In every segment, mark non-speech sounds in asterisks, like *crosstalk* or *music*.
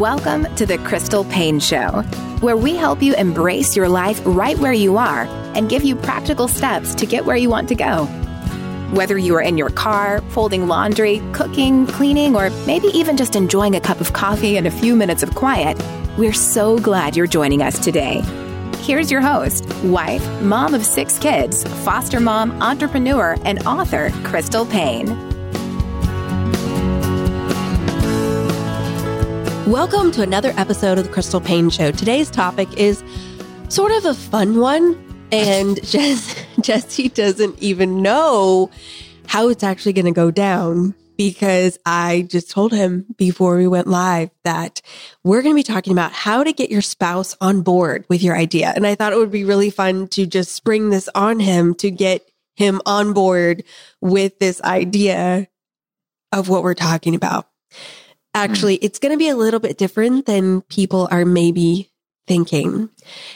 Welcome to the Crystal Paine Show, where we help you embrace your life right where you are and give you practical steps to get where you want to go. Whether you are in your car, folding laundry, cooking, cleaning, or maybe even just enjoying a cup of coffee and a few minutes of quiet, we're so glad you're joining us today. Here's your host, wife, mom of six kids, foster mom, entrepreneur, and author, Crystal Paine. Welcome to another episode of the Crystal Paine Show. Today's topic is sort of a fun one, and *laughs* Jess, Jesse doesn't even know how it's actually going to go down because I just told him before we went live that we're going to be talking about how to get your spouse on board with your idea. And I thought it would be really fun to just spring this on him to get him on board with this idea of what we're talking about actually, mm. it's going to be a little bit different than people are maybe thinking.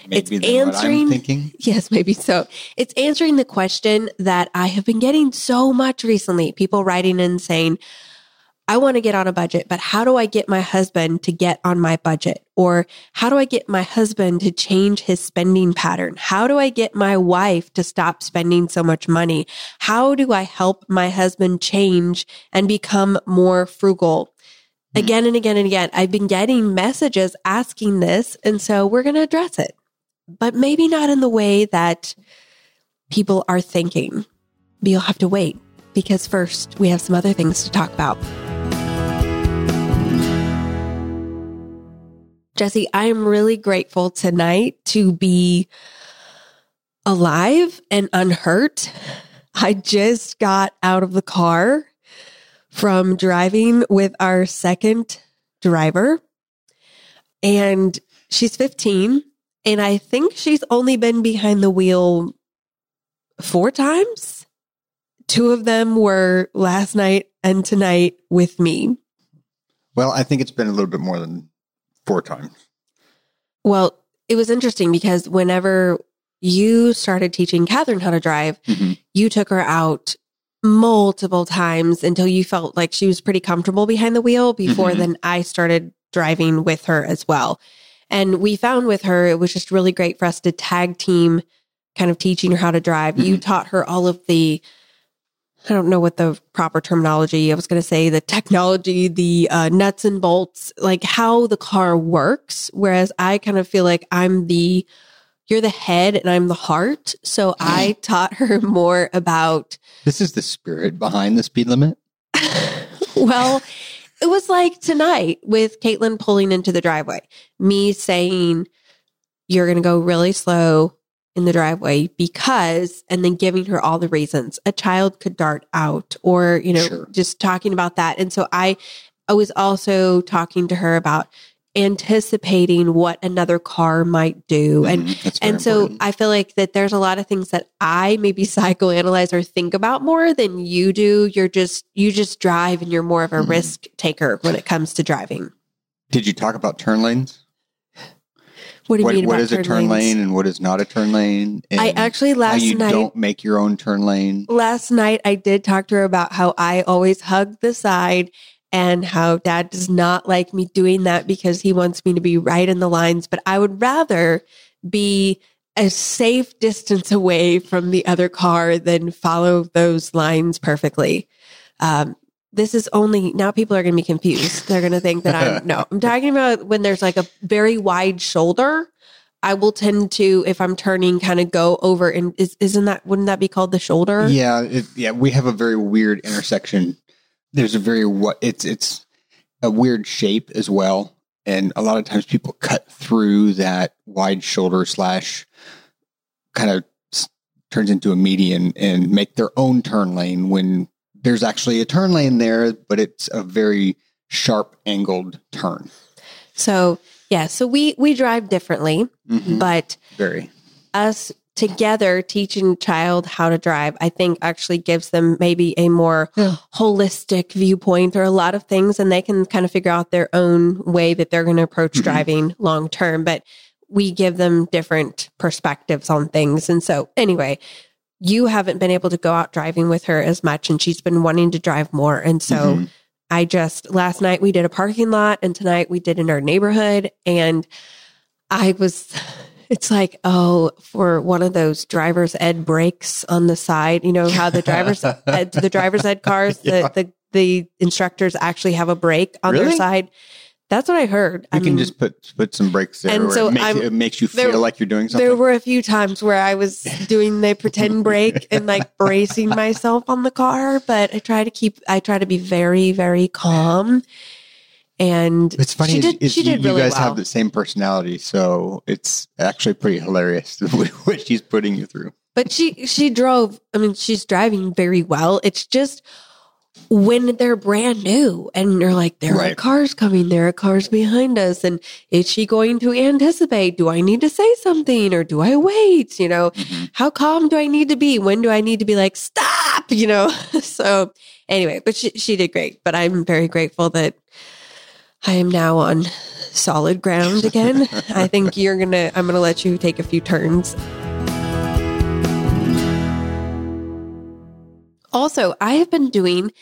Maybe it's answering thinking. Yes, maybe so. It's answering the question that I have been getting so much recently. People writing in saying, I want to get on a budget, but how do I get my husband to get on my budget? Or how do I get my husband to change his spending pattern? How do I get my wife to stop spending so much money? How do I help my husband change and become more frugal? Mm-hmm. again and again and again. I've been getting messages asking this. And so we're going to address it, but maybe not in the way that people are thinking. But you'll have to wait because first we have some other things to talk about. Jesse, I am really grateful tonight to be alive and unhurt. I just got out of the car from driving with our second driver. And she's 15. And I think she's only been behind the wheel four times. Two of them were last night and tonight with me. Well, I think it's been a little bit more than four times. Well, it was interesting because whenever you started teaching Kathrynne how to drive, mm-hmm. you took her out multiple times until you felt like she was pretty comfortable behind the wheel before mm-hmm. then I started driving with her as well. And we found with her, it was just really great for us to tag team kind of teaching her how to drive. Mm-hmm. You taught her all of the, I don't know what the proper terminology, I was going to say the technology, the uh, nuts and bolts, like how the car works. Whereas I kind of feel like I'm the, you're the head and I'm the heart. So mm. I taught her *laughs* more about. This is the spirit behind the speed limit. *laughs* well, it was like tonight with Kaitlynn pulling into the driveway, me saying, you're going to go really slow in the driveway because, and then giving her all the reasons a child could dart out or, you know, sure. just talking about that. And so I, I was also talking to her about anticipating what another car might do mm-hmm. and and so important. i feel like that there's a lot of things that i maybe *laughs* psychoanalyze or think about more than you do you're just you just drive and you're more of a mm-hmm. risk taker when it comes to driving did you talk about turn lanes what do you what, mean what is a turn lanes? lane and what is not a turn lane? I actually last you night don't make your own turn lane. Last night I did talk to her about how I always hug the side and how dad does not like me doing that because he wants me to be right in the lines. But I would rather be a safe distance away from the other car than follow those lines perfectly. Um, this is only now people are going to be confused. They're going to think that I'm no, I'm *laughs* talking about when there's like a very wide shoulder. I will tend to, if I'm turning, kind of go over and is, isn't that, wouldn't that be called the shoulder? Yeah. It, yeah. We have a very weird intersection there's a very what it's it's a weird shape as well, and a lot of times people cut through that wide shoulder slash kind of turns into a median and make their own turn lane when there's actually a turn lane there, but it's a very sharp angled turn. So yeah, so we we drive differently, mm-hmm. but very us together teaching a child how to drive, I think actually gives them maybe a more holistic viewpoint or a lot of things, and they can kind of figure out their own way that they're going to approach driving long term. But we give them different perspectives on things. And so, anyway, you haven't been able to go out driving with her as much, and she's been wanting to drive more. And so, mm-hmm. I just, last night we did a parking lot and tonight we did in our neighborhood. And I was, it's like, oh, for one of those driver's ed brakes on the side, you know, how the driver's *laughs* ed, the driver's ed cars, Yeah. the, the, the instructors actually have a brake on their side. That's what I heard. You I can mean, just put put some brakes there. And so it, makes, it makes you there- feel like you're doing something. There were a few times where I was doing the pretend brake and like bracing myself on the car, but I try to keep, I try to be very, very calm. And it's funny. She did, she you, did you really guys well. have the same personality, so it's actually pretty hilarious *laughs* what she's putting you through. but she, she drove, I mean, she's driving very well. It's just when they're brand new and you're like, there are cars coming, there are cars behind us. And is she going to anticipate? Do I need to say something or do I wait? You know, Mm-hmm. how calm do I need to be? When do I need to be like, stop? *laughs* You know? so anyway, but she, she did great. But I'm very grateful that I am now on solid ground again. *laughs* I think you're going to, I'm going to let you take a few turns. Also, I have been doing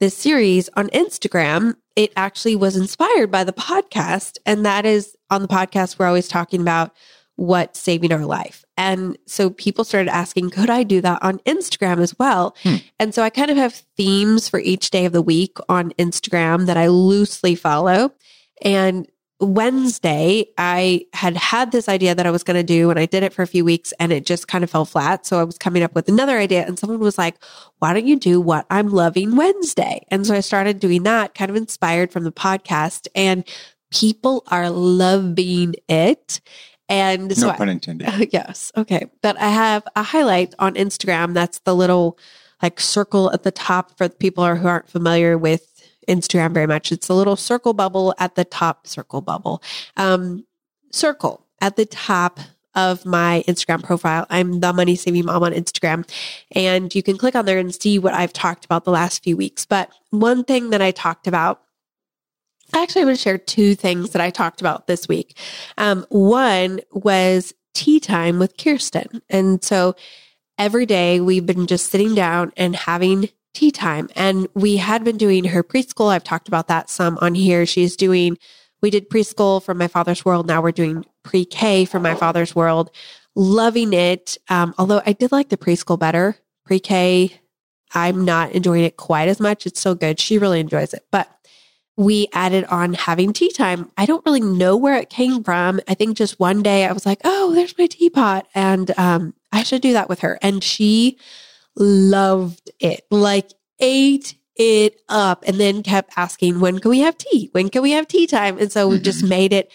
this series on Instagram. It actually was inspired by the podcast. And that is on the podcast, we're always talking about what's saving our life. And so people started asking, could I do that on Instagram as well? Hmm. And so I kind of have themes for each day of the week on Instagram that I loosely follow. And Wednesday, I had had this idea that I was going to do, and I did it for a few weeks and it just kind of fell flat. So I was coming up with another idea, and someone was like, Why don't you do what I'm loving Wednesday? And so I started doing that, kind of inspired from the podcast, and people are loving it. And so no pun intended. *laughs* yes. Okay. But I have a highlight on Instagram. That's the little like circle at the top for the people who aren't familiar with Instagram very much. It's a little circle bubble at the top, circle bubble, um, circle at the top of my Instagram profile. I'm the money saving mom on Instagram and you can click on there and see what I've talked about the last few weeks. But one thing that I talked about Actually, I'm going to share two things that I talked about this week. Um, one was tea time with Kirsten. And so every day we've been just sitting down and having tea time. And we had been doing her preschool. I've talked about that some on here. She's doing, we did preschool from My Father's World. Now we're doing pre K from My Father's World. Loving it. Um, although I did like the preschool better. Pre K, I'm not enjoying it quite as much. It's still good. She really enjoys it. But we added on having tea time. I don't really know where it came from. I think just one day I was like, oh, there's my teapot. And um, I should do that with her. And she loved it, like ate it up, and then kept asking, when can we have tea? When can we have tea time? And so we just made it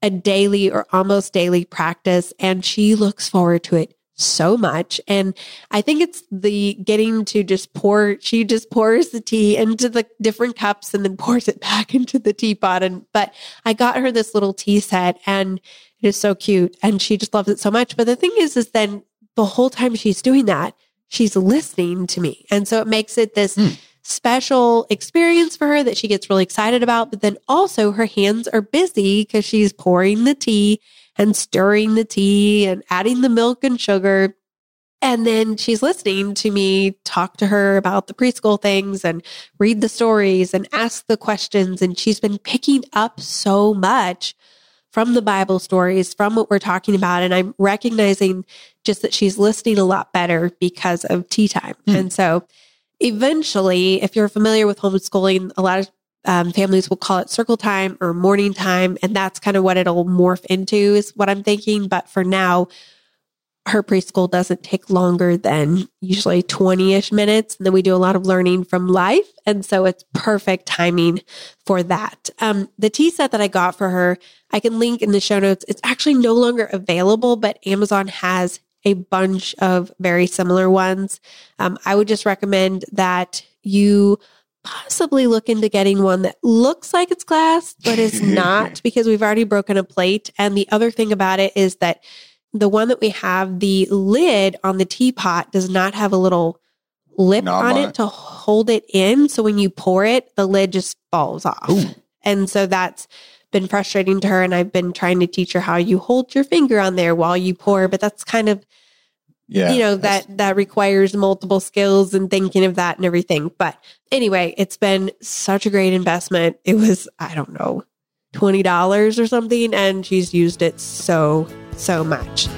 a daily or almost daily practice. And she looks forward to it so much. And I think it's the getting to just pour, she just pours the tea into the different cups and then pours it back *laughs* into the teapot. And, but I got her this little tea set and it is so cute and she just loves it so much. But the thing is, is then the whole time she's doing that, she's listening to me. And so it makes it this Hmm. special experience for her that she gets really excited about. But then also her hands are busy because she's pouring the tea and stirring the tea and adding the milk and sugar. And then she's listening to me talk to her about the preschool things and read the stories and ask the questions. And she's been picking up so much from the Bible stories, from what we're talking about. And I'm recognizing just that she's listening a lot better because of tea time. Hmm. And so eventually, if you're familiar with homeschooling, a lot of um, families will call it circle time or morning time. And that's kind of what it'll morph into, is what I'm thinking. But for now, her preschool doesn't take longer than usually 20 ish minutes. And then we do a lot of learning from life. And so it's perfect timing for that. Um, the tea set that I got for her, I can link in the show notes. It's actually no longer available, but Amazon has a bunch of very similar ones. Um, I would just recommend that you possibly look into getting one that looks like it's glass, but is *laughs* not because we've already broken a plate. And the other thing about it is that the one that we have, the lid on the teapot does not have a little lip Knob on on it it. to hold it in. So when you pour it, the lid just falls off. Ooh. And so that's been frustrating to her. And I've been trying to teach her how you hold your finger on there while you pour, but that's kind of Yeah. you know that that requires multiple skills and thinking of that and everything. But anyway it's been such a great investment. It was i don't know $20 or something and she's used it so so much.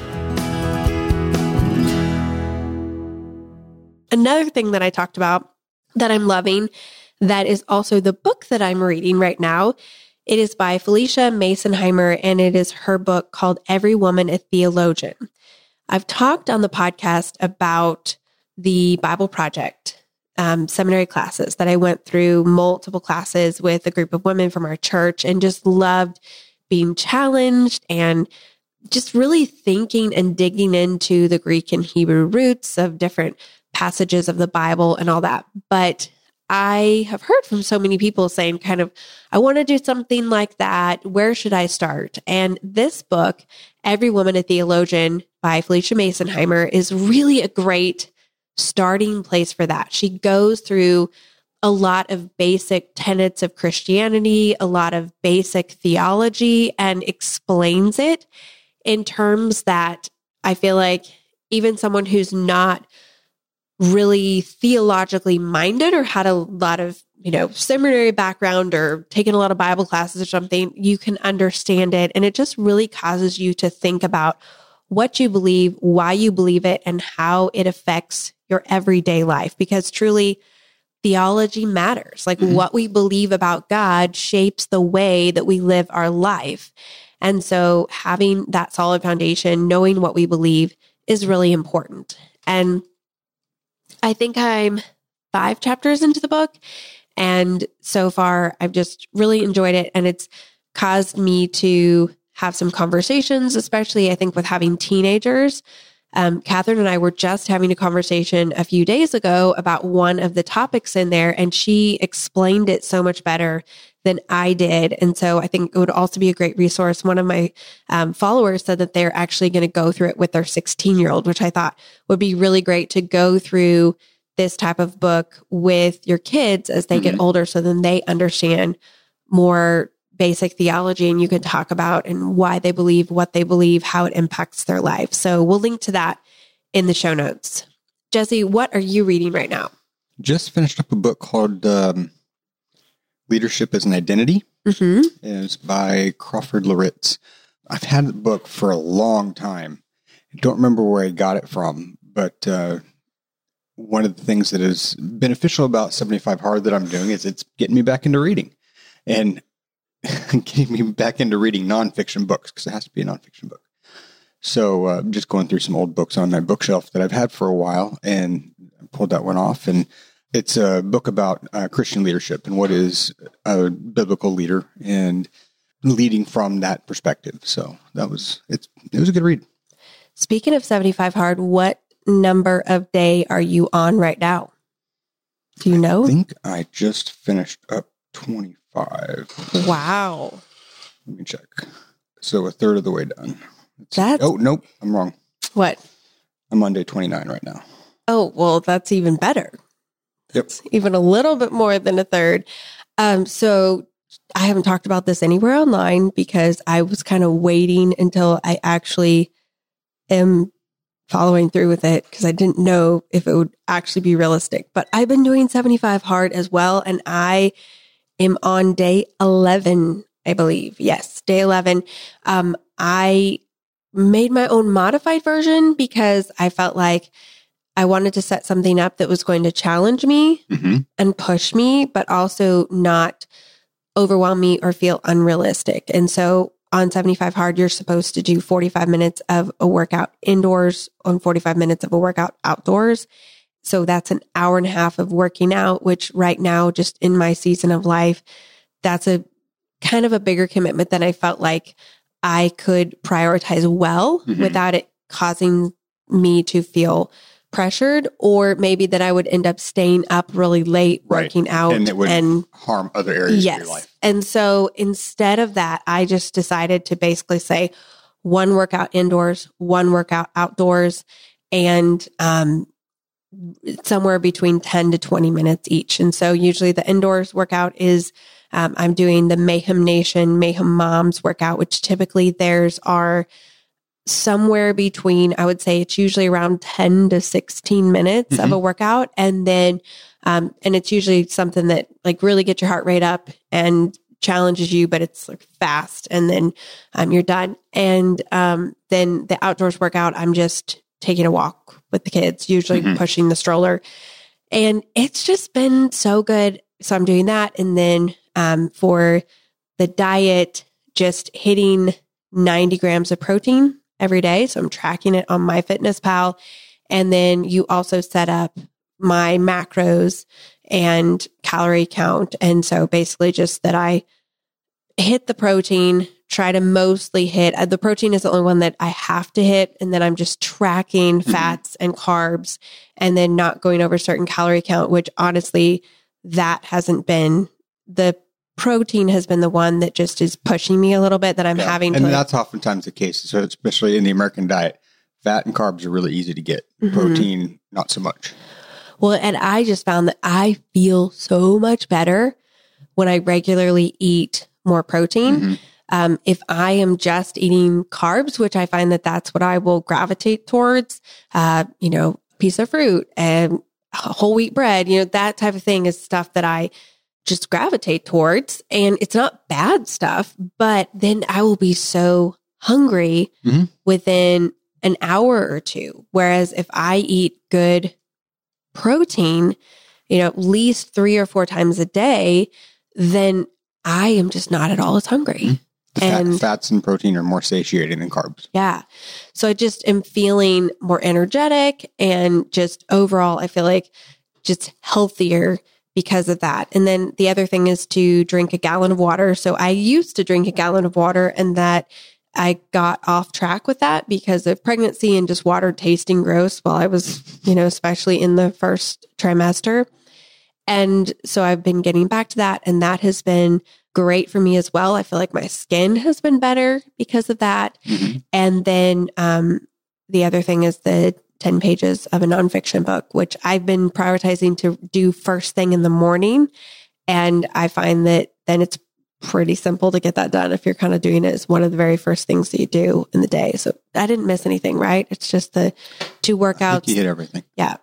Another thing that i talked about that i'm loving that is also the book that i'm reading right now. It is by Phylicia Masonheimer and it is her book called every woman a theologian I've talked on the podcast about the Bible Project um, seminary classes that I went through multiple classes with a group of women from our church and just loved being challenged and just really thinking and digging into the Greek and Hebrew roots of different passages of the Bible and all that. But I have heard from so many people saying, kind of, I want to do something like that. Where should I start? And this book, Every Woman a Theologian by Phylicia Masonheimer, is really a great starting place for that. She goes through a lot of basic tenets of Christianity, a lot of basic theology, and explains it in terms that I feel like even someone who's not really theologically minded or had a lot of, you know, seminary background or taken a lot of Bible classes or something, you can understand it. And it just really causes you to think about what you believe, why you believe it, and how it affects your everyday life. Because truly, theology matters. Like Mhm. what we believe about God shapes the way that we live our life. And so having that solid foundation, knowing what we believe is really important. And I think I'm five chapters into the book. And so far, I've just really enjoyed it. And it's caused me to have some conversations, especially I think with having teenagers. Um, Kathrynne and I were just having a conversation a few days ago about one of the topics in there, and she explained it so much better than I did. And so I think it would also be a great resource. One of my um, followers said that they're actually going to go through it with their 16 year old, which I thought would be really great to go through this type of book with your kids as they get older so then they understand more basic theology and you can talk about and why they believe what they believe how it impacts their life so we'll link to that in the show notes jesse what are you reading right now just finished up a book called um, Leadership as an Identity. mm-hmm. It's by Crawford Loritts. I've had the book for a long time. I don't remember where I got it from, but uh, one of the things that is beneficial about 75 Hard that I'm doing is it's getting me back into reading and *laughs* getting me back into reading nonfiction books because it has to be a nonfiction book. So uh, I'm just going through some old books on my bookshelf that I've had for a while and I pulled that one off. And it's a book about uh, Christian leadership and what is a biblical leader and leading from that perspective. So that was it's it was a good read. speaking of 75 hard what number of day are you on right now do you know? I think I just finished up 25. wow Let me check. So a third of the way done. That's- oh nope, I'm wrong. what I'm on day 29 right now. oh well that's even better Yep. even a little bit more than a third. Um, so I haven't talked about this anywhere online because I was kind of waiting until I actually am following through with it because I didn't know if it would actually be realistic. But I've been doing 75 hard as well, and I am on day 11, I believe. Yes, day 11. Um, I made my own modified version because I felt like I wanted to set something up that was going to challenge me Mm-hmm. and push me, but also not overwhelm me or feel unrealistic. And so on 75 hard, you're supposed to do 45 minutes of a workout indoors on 45 minutes of a workout outdoors. So that's an hour and a half of working out, which right now, just in my season of life, that's a kind of a bigger commitment than I felt like I could prioritize well Mhm. without it causing me to feel pressured or maybe that I would end up staying up really late Right. working out And it would and harm other areas of yes. your life. And so instead of that, I just decided to basically say one workout indoors, one workout outdoors, and um, somewhere between 10 to 20 minutes each. And so usually the indoors workout is um, I'm doing the Mayhem Nation, Mayhem Moms workout, which typically theirs are somewhere between, I would say it's usually around 10 to 16 minutes mm-hmm. of a workout. And then, um, and it's usually something that like really gets your heart rate up and challenges you, but it's like fast. And then, um, you're done. And, um, then the outdoors workout, I'm just taking a walk with the kids, usually mm-hmm. pushing the stroller. And it's just been so good. So I'm doing that. And then, um, for the diet, just hitting 90 grams of protein every day. So I'm tracking it on MyFitnessPal. And then you also set up my macros and calorie count. And so basically just that I hit the protein, try to mostly hit uh, the protein is the only one that I have to hit. And then I'm just tracking mm-hmm. fats and carbs and then not going over a certain calorie count, which honestly, that hasn't been the protein has been the one that just is pushing me a little bit that I'm yeah. having and to. that's oftentimes the case. So especially in the American diet, fat and carbs are really easy to get. Mm-hmm. Protein, not so much. Well, and I just found that I feel so much better when I regularly eat more protein. Mm-hmm. Um, if I am just eating carbs, which I find that that's what I will gravitate towards, uh, you know, piece of fruit and whole wheat bread, you know, that type of thing is stuff that I just gravitate towards. And it's not bad stuff, but then I will be so hungry mm-hmm. within an hour or two. Whereas if I eat good protein, you know, at least three or four times a day, then I am just not at all as hungry. Mm-hmm. And Fat, fats and protein are more satiating than carbs. Yeah. So I just am feeling more energetic and just overall, I feel like just healthier because of that. And then the other thing is to drink a gallon of water. So I used to drink a gallon of water and that I got off track with that because of pregnancy and just water tasting gross while I was, you know, especially in the first trimester. And so I've been getting back to that and that has been great for me as well. I feel like my skin has been better because of that. Mm-hmm. And then um, the other thing is the 10 pages of a nonfiction book, which I've been prioritizing to do first thing in the morning. And I find that then it's pretty simple to get that done if you're kind of doing it as one of the very first things that you do in the day. So I didn't miss anything, right? It's just the two workouts. you hit everything. Yeah.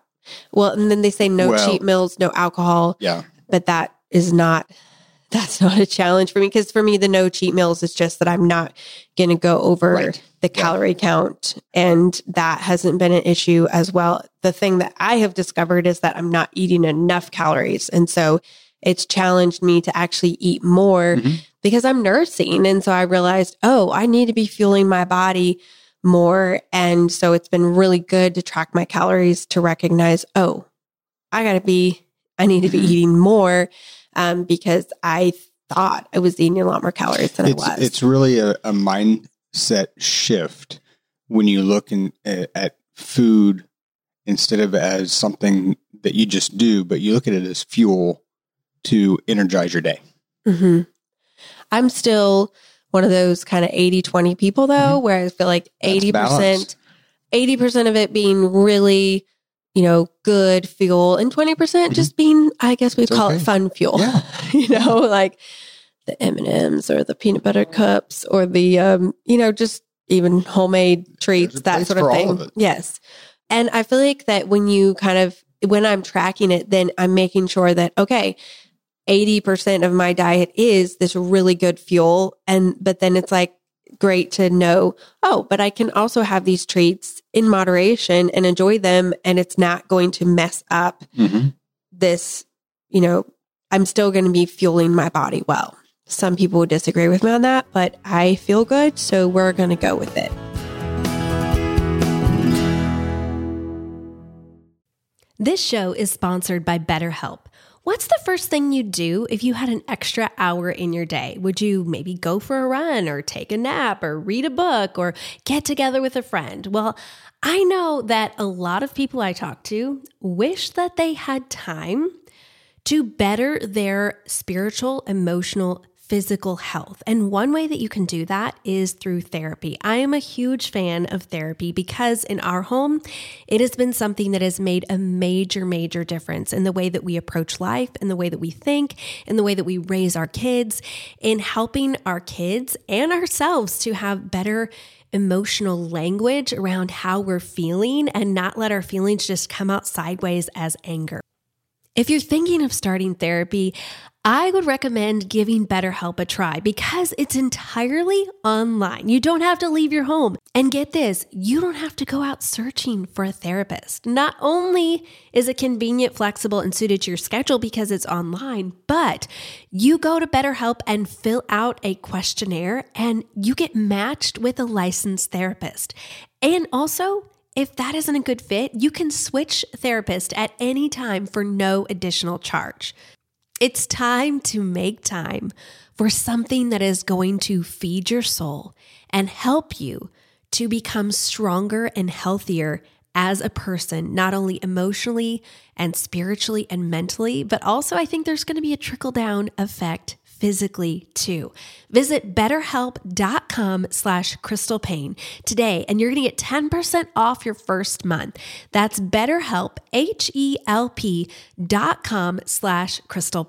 Well, and then they say no well, cheat meals, no alcohol. Yeah. But that is not that's *laughs* not a challenge for me because for me the no cheat meals is just that I'm not going to go over right. the calorie yeah. count and that hasn't been an issue as well. The thing that I have discovered is that I'm not eating enough calories and so it's challenged me to actually eat more mm-hmm. because I'm nursing and so I realized, "Oh, I need to be fueling my body more." And so it's been really good to track my calories to recognize, "Oh, I got to be I need to be eating more um, because I thought I was eating a lot more calories than it's, I was. It's really a, a mindset shift when you look in, at food instead of as something that you just do, but you look at it as fuel to energize your day. Mm-hmm. I'm still one of those kind of 80 20 people, though, mm-hmm. where I feel like 80%, 80% of it being really you know, good fuel and 20% mm hmm just being, I guess we'd call okay. it fun fuel. Yeah. *laughs* you know, like the M&Ms or the peanut butter cups or the, um, you know, just even homemade treats, that sort of thing. Of yes. And I feel like that when you kind of, when I'm tracking it, then I'm making sure that, okay, 80% of my diet is this really good fuel. And, but then it's like, great to know, oh, but I can also have these treats in moderation and enjoy them. And it's not going to mess up mm-hmm. this, you know, I'm still going to be fueling my body well. Some people would disagree with me on that, but I feel good. So we're going to go with it. This show is sponsored by BetterHelp. What's the first thing you'd do if you had an extra hour in your day? Would you maybe go for a run or take a nap or read a book or get together with a friend? Well, I know that a lot of people I talk to wish that they had time to better their spiritual, emotional, physical health. And one way that you can do that is through therapy. I am a huge fan of therapy because in our home, it has been something that has made a major, major difference in the way that we approach life, in the way that we think, in the way that we raise our kids, in helping our kids and ourselves to have better emotional language around how we're feeling and not let our feelings just come out sideways as anger. If you're thinking of starting therapy, I would recommend giving BetterHelp a try because it's entirely online. You don't have to leave your home. And get this, you don't have to go out searching for a therapist. Not only is it convenient, flexible, and suited to your schedule because it's online, but you go to BetterHelp and fill out a questionnaire and you get matched with a licensed therapist. And also, if that isn't a good fit, you can switch therapist at any time for no additional charge. It's time to make time for something that is going to feed your soul and help you to become stronger and healthier as a person, not only emotionally and spiritually and mentally, but also I think there's going to be a trickle down effect physically too. Visit betterhelp.com slash Crystal Paine today and you're going to get 10% off your first month. That's betterhelp, H-E-L-P dot com slash crystal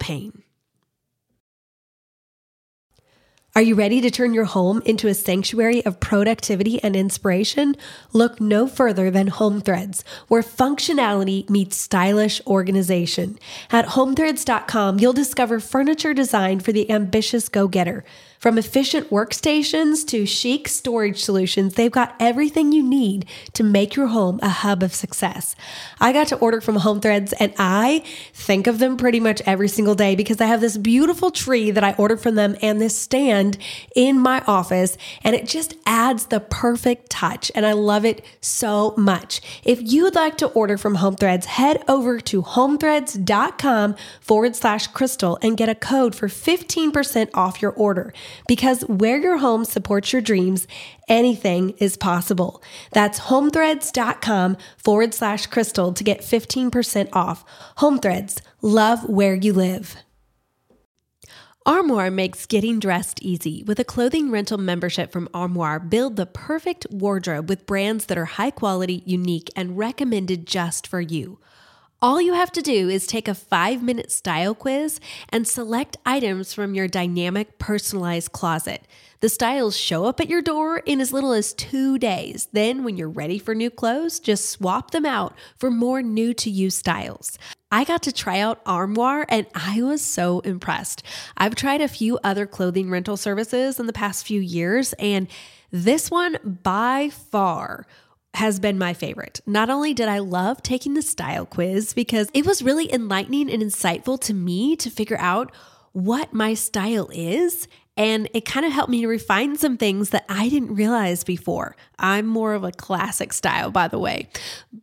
Are you ready to turn your home into a sanctuary of productivity and inspiration? Look no further than Home Threads, where functionality meets stylish organization. At homethreads.com, you'll discover furniture designed for the ambitious go getter. From efficient workstations to chic storage solutions, they've got everything you need to make your home a hub of success. I got to order from Home Threads and I think of them pretty much every single day because I have this beautiful tree that I ordered from them and this stand in my office and it just adds the perfect touch and I love it so much. If you'd like to order from Home Threads, head over to homethreads.com forward slash crystal and get a code for 15% off your order because where your home supports your dreams, anything is possible. That's homethreads.com forward slash crystal to get 15% off. Home Threads, love where you live. Armoire makes getting dressed easy. With a clothing rental membership from Armoire, build the perfect wardrobe with brands that are high quality, unique, and recommended just for you. All you have to do is take a five minute style quiz and select items from your dynamic personalized closet. The styles show up at your door in as little as two days. Then, when you're ready for new clothes, just swap them out for more new to you styles. I got to try out Armoire and I was so impressed. I've tried a few other clothing rental services in the past few years, and this one by far has been my favorite. Not only did I love taking the style quiz because it was really enlightening and insightful to me to figure out what my style is. And it kind of helped me to refine some things that I didn't realize before. I'm more of a classic style, by the way.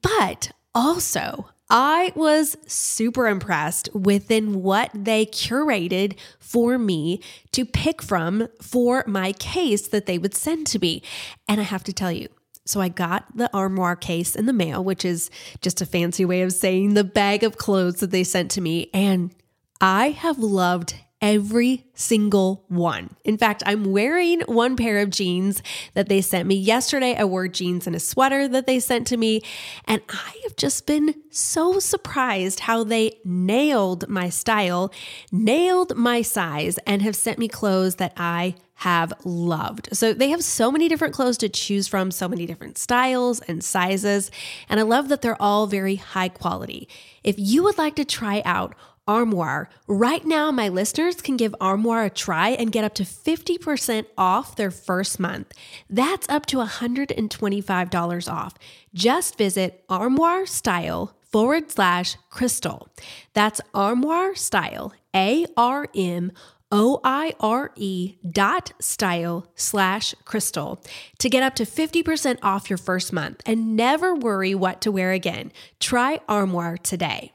But also, I was super impressed within what they curated for me to pick from for my case that they would send to me. And I have to tell you, so I got the armoire case in the mail, which is just a fancy way of saying the bag of clothes that they sent to me. And I have loved every single one. In fact, I'm wearing one pair of jeans that they sent me yesterday. I wore jeans and a sweater that they sent to me. And I have just been so surprised how they nailed my style, nailed my size, and have sent me clothes that I have loved. So they have so many different clothes to choose from, so many different styles and sizes. And I love that they're all very high quality. If you would like to try out Armoire. Right now, my listeners can give Armoire a try and get up to 50% off their first month. That's up to $125 off. Just visit Armoire Style forward slash crystal. That's Armoire Style, A R M O I R E dot style slash crystal to get up to 50% off your first month and never worry what to wear again. Try Armoire today.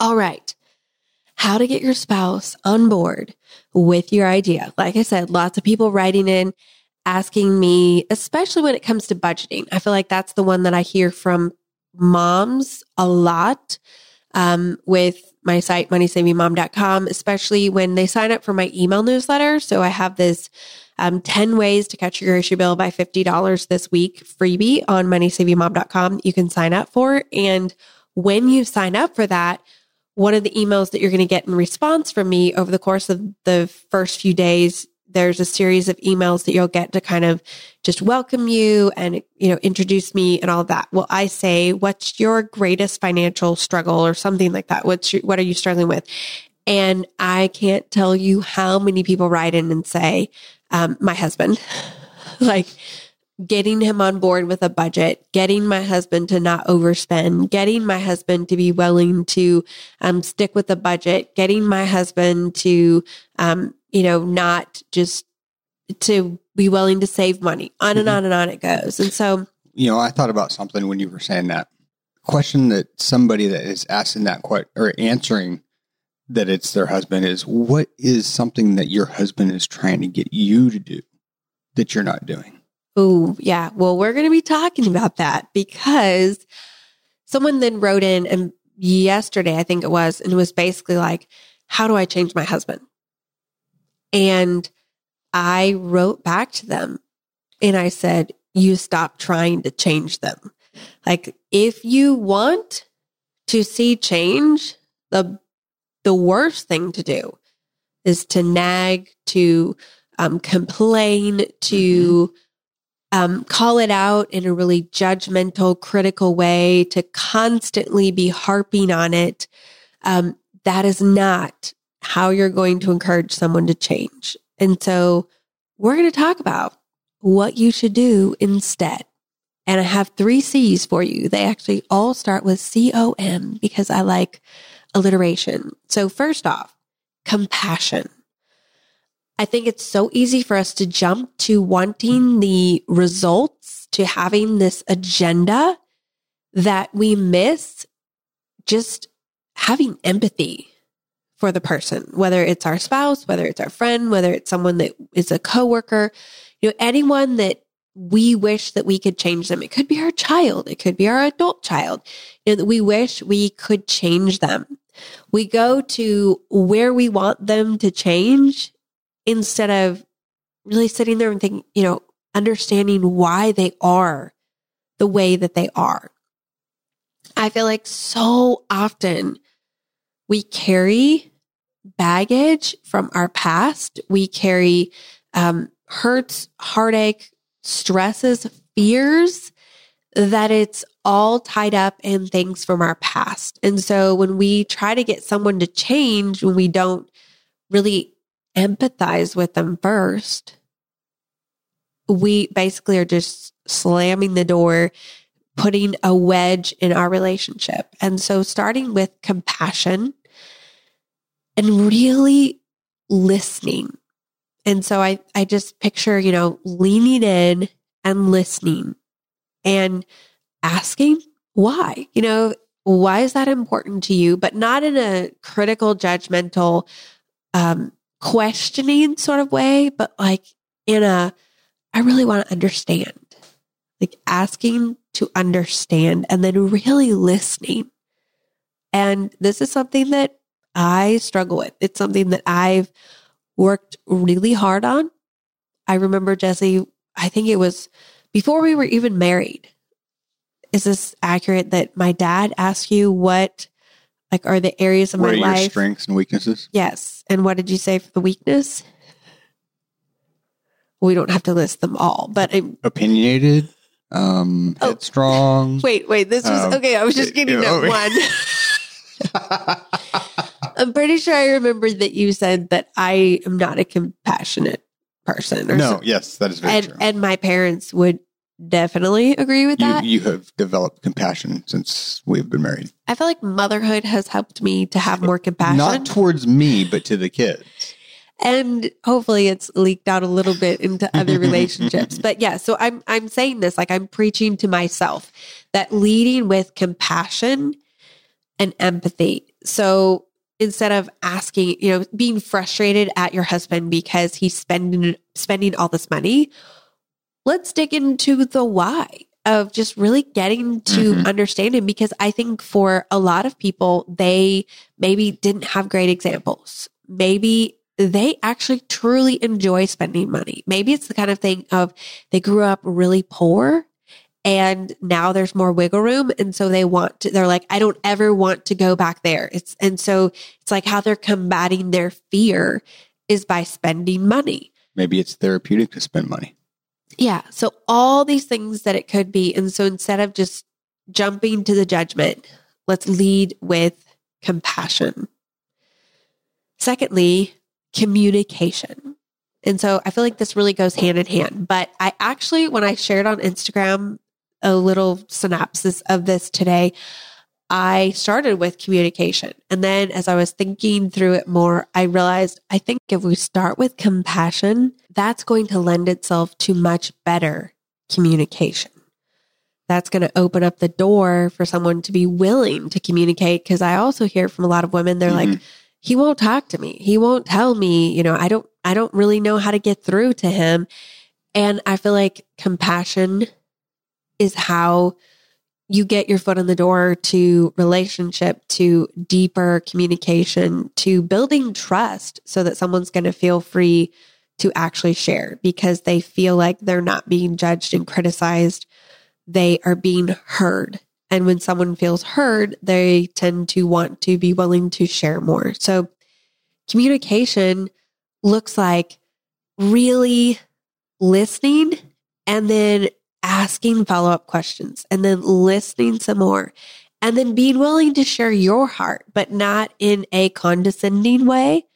All right. How to get your spouse on board with your idea. Like I said, lots of people writing in asking me, especially when it comes to budgeting. I feel like that's the one that I hear from moms a lot um, with my site, moneysavingmom.com, especially when they sign up for my email newsletter. So I have this um, 10 ways to cut your grocery bill by $50 this week freebie on moneysavingmom.com you can sign up for. And when you sign up for that, one of the emails that you're going to get in response from me over the course of the first few days there's a series of emails that you'll get to kind of just welcome you and, you know, introduce me and all that. Well, I say, what's your greatest financial struggle or something like that? What's your, what are you struggling with? And I can't tell you how many people write in and say, um, my husband, *laughs* like, getting him on board with a budget, getting my husband to not overspend, getting my husband to be willing to um, stick with the budget, getting my husband to, um, you know, not just to be willing to save money. On mm-hmm. and on and on it goes. And so, you know, I thought about something when you were saying that question that somebody that is asking that question or answering that it's their husband is what is something that your husband is trying to get you to do that you're not doing? Oh, yeah. Well, we're going to be talking about that because someone then wrote in and yesterday, I think it was, and it was basically like, how do I change my husband? And I wrote back to them and I said, you stop trying to change them. Like if you want to see change, the the worst thing to do is to nag, to um, complain, to mm-hmm um, call it out in a really judgmental, critical way, to constantly be harping on it, um, that is not how you're going to encourage someone to change. And so we're going to talk about what you should do instead. And I have three C's for you. They actually all start with C O M because I like alliteration. So, first off, compassion. I think it's so easy for us to jump to wanting the results, to having this agenda that we miss just having empathy for the person, whether it's our spouse, whether it's our friend, whether it's someone that is a coworker, you know, anyone that we wish that we could change them. It could be our child. It could be our adult child. You know, that we wish we could change them. We go to where we want them to change instead of really sitting there and thinking, you know, understanding why they are the way that they are. I feel like so often we carry baggage from our past. We carry um, hurts, heartache, stresses, fears that it's all tied up in things from our past. And so when we try to get someone to change, when we don't really empathize with them first, we basically are just slamming the door, putting a wedge in our relationship. And so, starting with compassion and really listening. And so, I, I just picture, you know, leaning in and listening and asking why, you know, why is that important to you? But not in a critical, judgmental, um, questioning sort of way, but like in a, I really want to understand, like asking to understand and then really listening. And this is something that I struggle with. It's something that I've worked really hard on. I remember Jesse, I think it was before we were even married. Is this accurate that my dad asked you what like, are the areas of what my life your strengths and weaknesses? Yes. And what did you say for the weakness? We don't have to list them all, but I'm, opinionated, um, oh. headstrong. *laughs* Wait, wait. This was um, okay. I was just getting at oh, one. *laughs* *laughs* I'm pretty sure I remember that you said that I am not a compassionate person. no, something. yes, that is very and, true. And my parents would definitely agree with you, that. You have developed compassion since we've been married. I feel like motherhood has helped me to have more compassion. Not towards me, but to the kids. And hopefully it's leaked out a little bit into other *laughs* relationships. But yeah, so I'm I'm saying this like I'm preaching to myself that leading with compassion and empathy. So instead of asking, you know, being frustrated at your husband because he's spending spending all this money, let's dig into the why of just really getting to mm-hmm. understand him because I think for a lot of people, they maybe didn't have great examples. Maybe they actually truly enjoy spending money. Maybe it's the kind of thing of they grew up really poor and now there's more wiggle room. And so they want to, they're like, I don't ever want to go back there. It's, and so it's like how they're combating their fear is by spending money. Maybe it's therapeutic to spend money. Yeah. So all these things that it could be. And so instead of just jumping to the judgment, let's lead with compassion. Secondly, communication. And so I feel like this really goes hand in hand. But I actually, when I shared on Instagram a little synopsis of this today, I started with communication. And then as I was thinking through it more, I realized I think if we start with compassion, that's going to lend itself to much better communication. That's going to open up the door for someone to be willing to communicate. Cause I also hear from a lot of women, they're mm-hmm. like, he won't talk to me. He won't tell me, you know, I don't, I don't really know how to get through to him. And I feel like compassion is how you get your foot in the door to relationship, to deeper communication, to building trust so that someone's going to feel free to actually share because they feel like they're not being judged and criticized. They are being heard. And when someone feels heard, they tend to want to be willing to share more. So communication looks like really listening and then asking follow up questions and then listening some more and then being willing to share your heart, but not in a condescending way,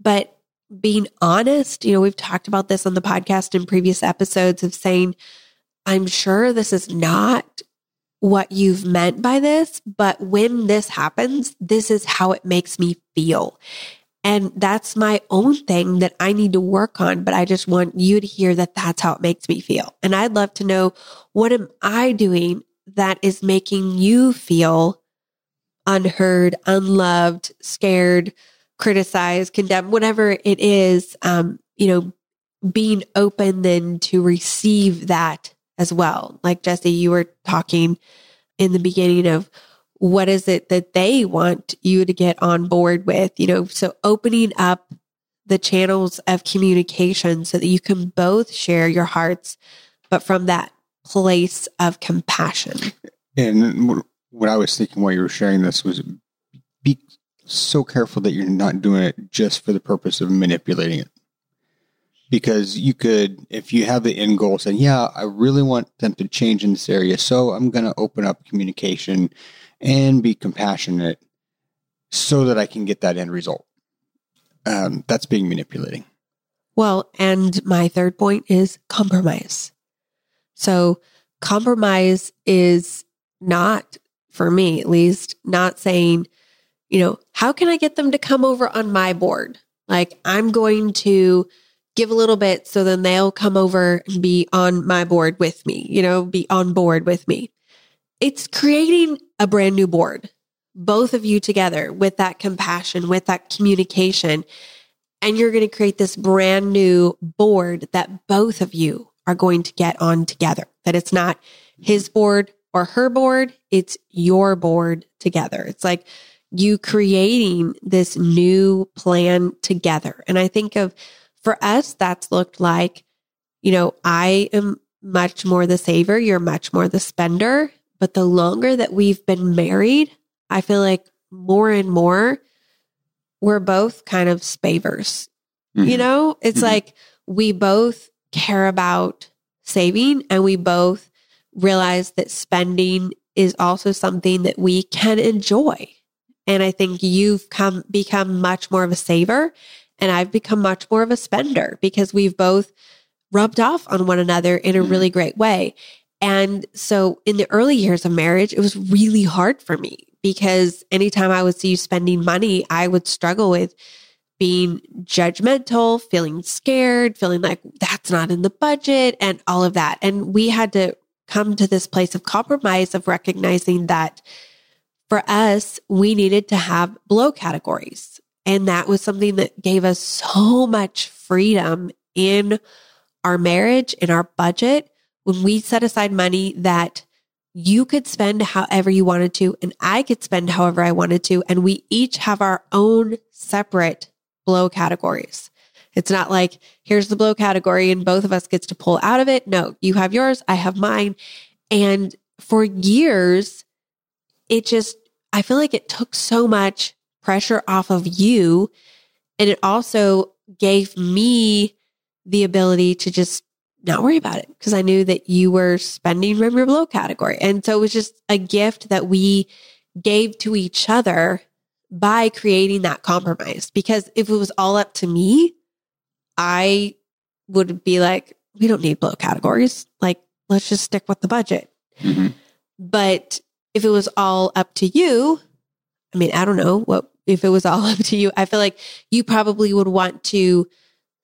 but being honest. You know, we've talked about this on the podcast in previous episodes of saying, I'm sure this is not what you've meant by this, but when this happens, this is how it makes me feel. And that's my own thing that I need to work on. But I just want you to hear that that's how it makes me feel. And I'd love to know what am I doing that is making you feel unheard, unloved, scared, criticized, condemned, whatever it is, um, you know, being open then to receive that as well. Like Jesse, you were talking in the beginning of what is it that they want you to get on board with? You know, so opening up the channels of communication so that you can both share your hearts, but from that place of compassion. And what I was thinking while you were sharing this was be so careful that you're not doing it just for the purpose of manipulating it. Because you could, if you have the end goal saying, yeah, I really want them to change in this area, so I'm going to open up communication and be compassionate so that I can get that end result. Um, that's being manipulating. Well, and my third point is compromise. So, compromise is not, for me at least, not saying, you know, how can I get them to come over on my board? Like, I'm going to give a little bit so then they'll come over and be on my board with me, you know, be on board with me. It's creating a brand new board, both of you together with that compassion, with that communication. And you're going to create this brand new board that both of you are going to get on together. That it's not his board or her board, it's your board together. It's like you creating this new plan together. And I think of for us, that's looked like, you know, I am much more the saver, you're much more the spender. But the longer that we've been married, I feel like more and more we're both kind of spavers. Mm-hmm. You know, it's mm-hmm. like we both care about saving and we both realize that spending is also something that we can enjoy. And I think you've come become much more of a saver and I've become much more of a spender because we've both rubbed off on one another in a mm-hmm. really great way. And so in the early years of marriage, it was really hard for me because anytime I would see you spending money, I would struggle with being judgmental, feeling scared, feeling like that's not in the budget and all of that. And we had to come to this place of compromise of recognizing that for us, we needed to have blow categories. And that was something that gave us so much freedom in our marriage, in our budget, when we set aside money that you could spend however you wanted to, and I could spend however I wanted to, and we each have our own separate blow categories. It's not like here's the blow category and both of us gets to pull out of it. No, you have yours, I have mine. And for years, it just, I feel like it took so much pressure off of you. And it also gave me the ability to just not worry about it because I knew that you were spending from your blow category. And so it was just a gift that we gave to each other by creating that compromise. Because if it was all up to me, I would be like, we don't need blow categories. Like, let's just stick with the budget. Mm-hmm. But if it was all up to you, I mean, I don't know what, if it was all *laughs* up to you, I feel like you probably would want to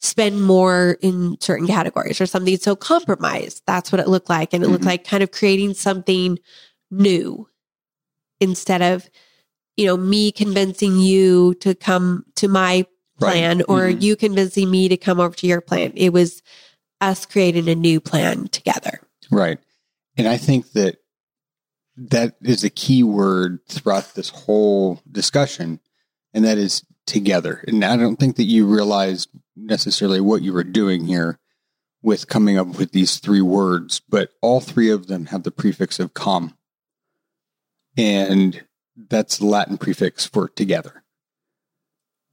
spend more in certain categories or something. So compromise, that's what it looked like. And it looked Mhm. like kind of creating something new instead of, you know, me convincing you to come to my Right. plan or Mhm. you convincing me to come over to your plan. It was us creating a new plan together. Right. And I think that that is a key word throughout this whole discussion, and that is together. And I don't think that you realized necessarily what you were doing here with coming up with these three words, but all three of them have the prefix of com. And that's the Latin prefix for together.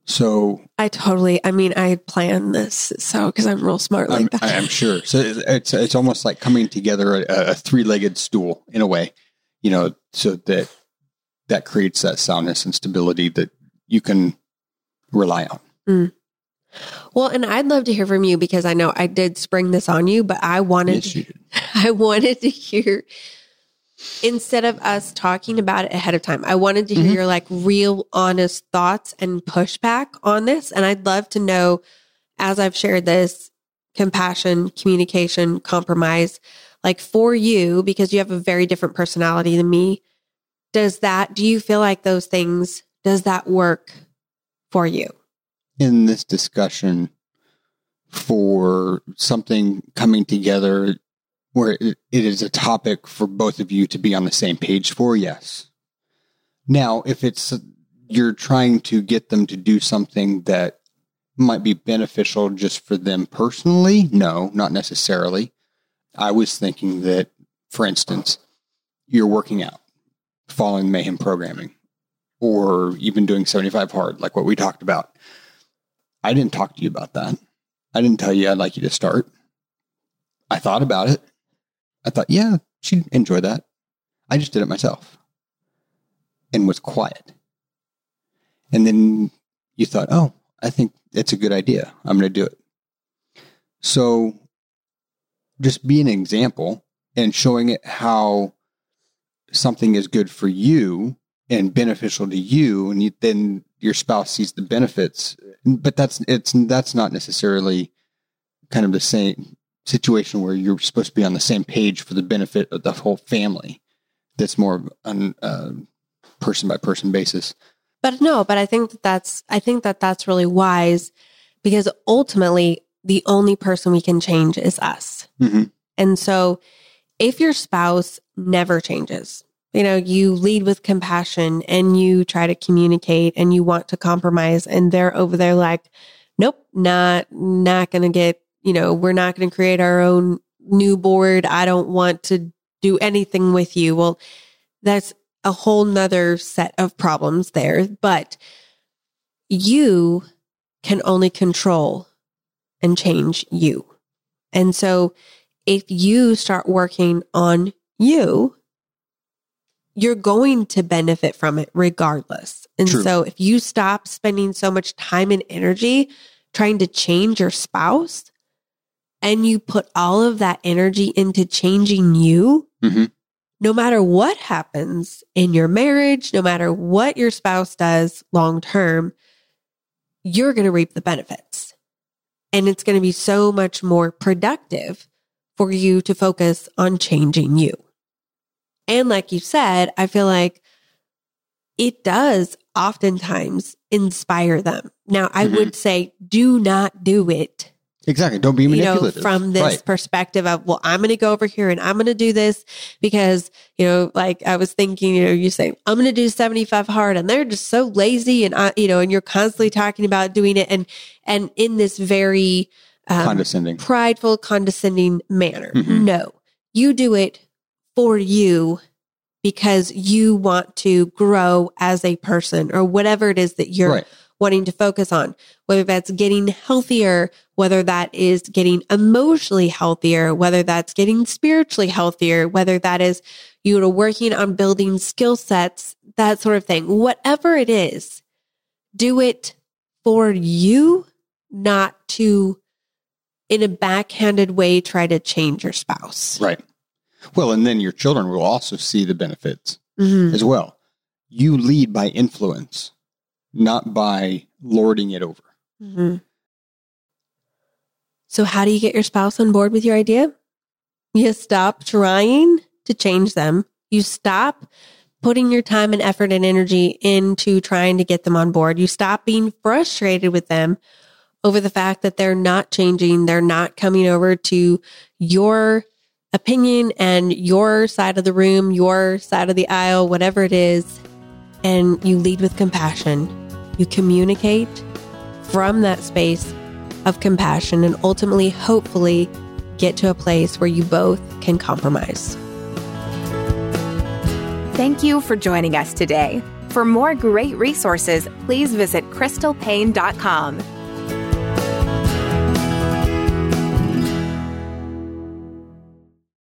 So I totally, I mean, I planned this so because I'm real smart like I'm, that. I'm sure. So it's it's, it's almost like coming together a, a three legged stool in a way, you know, so that that creates that soundness and stability that you can rely on. Well, and I'd love to hear from you because I know I did spring this on you, but I wanted Yes, you. *laughs* I wanted to hear instead of us talking about it ahead of time, I wanted to hear Mhm. your like real honest thoughts and pushback on this. And I'd love to know as I've shared this compassion, communication, compromise, like for you, because you have a very different personality than me, does that, do you feel like those things, does that work for you? in this discussion for something coming together where it, it is a topic for both of you to be on the same page for yes. Now if it's you're trying to get them to do something that might be beneficial just for them personally no not necessarily. I was thinking that for instance you're working out following mayhem programming or even doing 75 hard like what we talked about I didn't talk to you about that. I didn't tell you I'd like you to start. I thought about it. I thought, yeah, she'd enjoy that. I just did it myself and was quiet. And then you thought, oh, I think it's a good idea. I'm going to do it. So just be an example and showing it how something is good for you and beneficial to you. And you, then your spouse sees the benefits but that's it's that's not necessarily kind of the same situation where you're supposed to be on the same page for the benefit of the whole family. That's more on a person by person basis. But no, but I think that that's I think that that's really wise because ultimately the only person we can change is us. Mm-hmm. And so if your spouse never changes, you know, you lead with compassion and you try to communicate and you want to compromise and they're over there like, nope, not not going to get, you know, we're not going to create our own new board. I don't want to do anything with you. Well, that's a whole nother set of problems there, but you can only control and change you. And so if you start working on you, you're going to benefit from it regardless. And True. so if you stop spending so much time and energy trying to change your spouse and you put all of that energy into changing you, Mhm. no matter what happens in your marriage, no matter what your spouse does long term, you're going to reap the benefits. And it's going to be so much more productive for you to focus on changing you. And like you said, I feel like it does oftentimes inspire them. Now, I Mhm. would say do not do it Exactly. Don't be you know, manipulative. from this Right. perspective of, well, I'm going to go over here and I'm going to do this because, you know, like I was thinking, you know, you say, I'm going to do 75 hard and they're just so lazy and, I, you know, and you're constantly talking about doing it and, and in this very, um, Condescending. prideful, condescending manner. Mhm. No, you do it for you because you want to grow as a person or whatever it is that you're Right. wanting to focus on, whether that's getting healthier, whether that is getting emotionally healthier, whether that's getting spiritually healthier, whether that is, you know, working on building skill sets, that sort of thing. Whatever it is, do it for you, not to, in a backhanded way, try to change your spouse. Right. Well, and then your children will also see the benefits Mhm. as well. You lead by influence, not by lording it over. Mhm. So, how do you get your spouse on board with your idea? You stop trying to change them. You stop putting your time and effort and energy into trying to get them on board. You stop being frustrated with them over the fact that they're not changing. They're not coming over to your opinion and your side of the room, your side of the aisle, whatever it is. And you lead with compassion. You communicate from that space of compassion and ultimately, hopefully, get to a place where you both can compromise. Thank you for joining us today. For more great resources, please visit crystalpaine.com.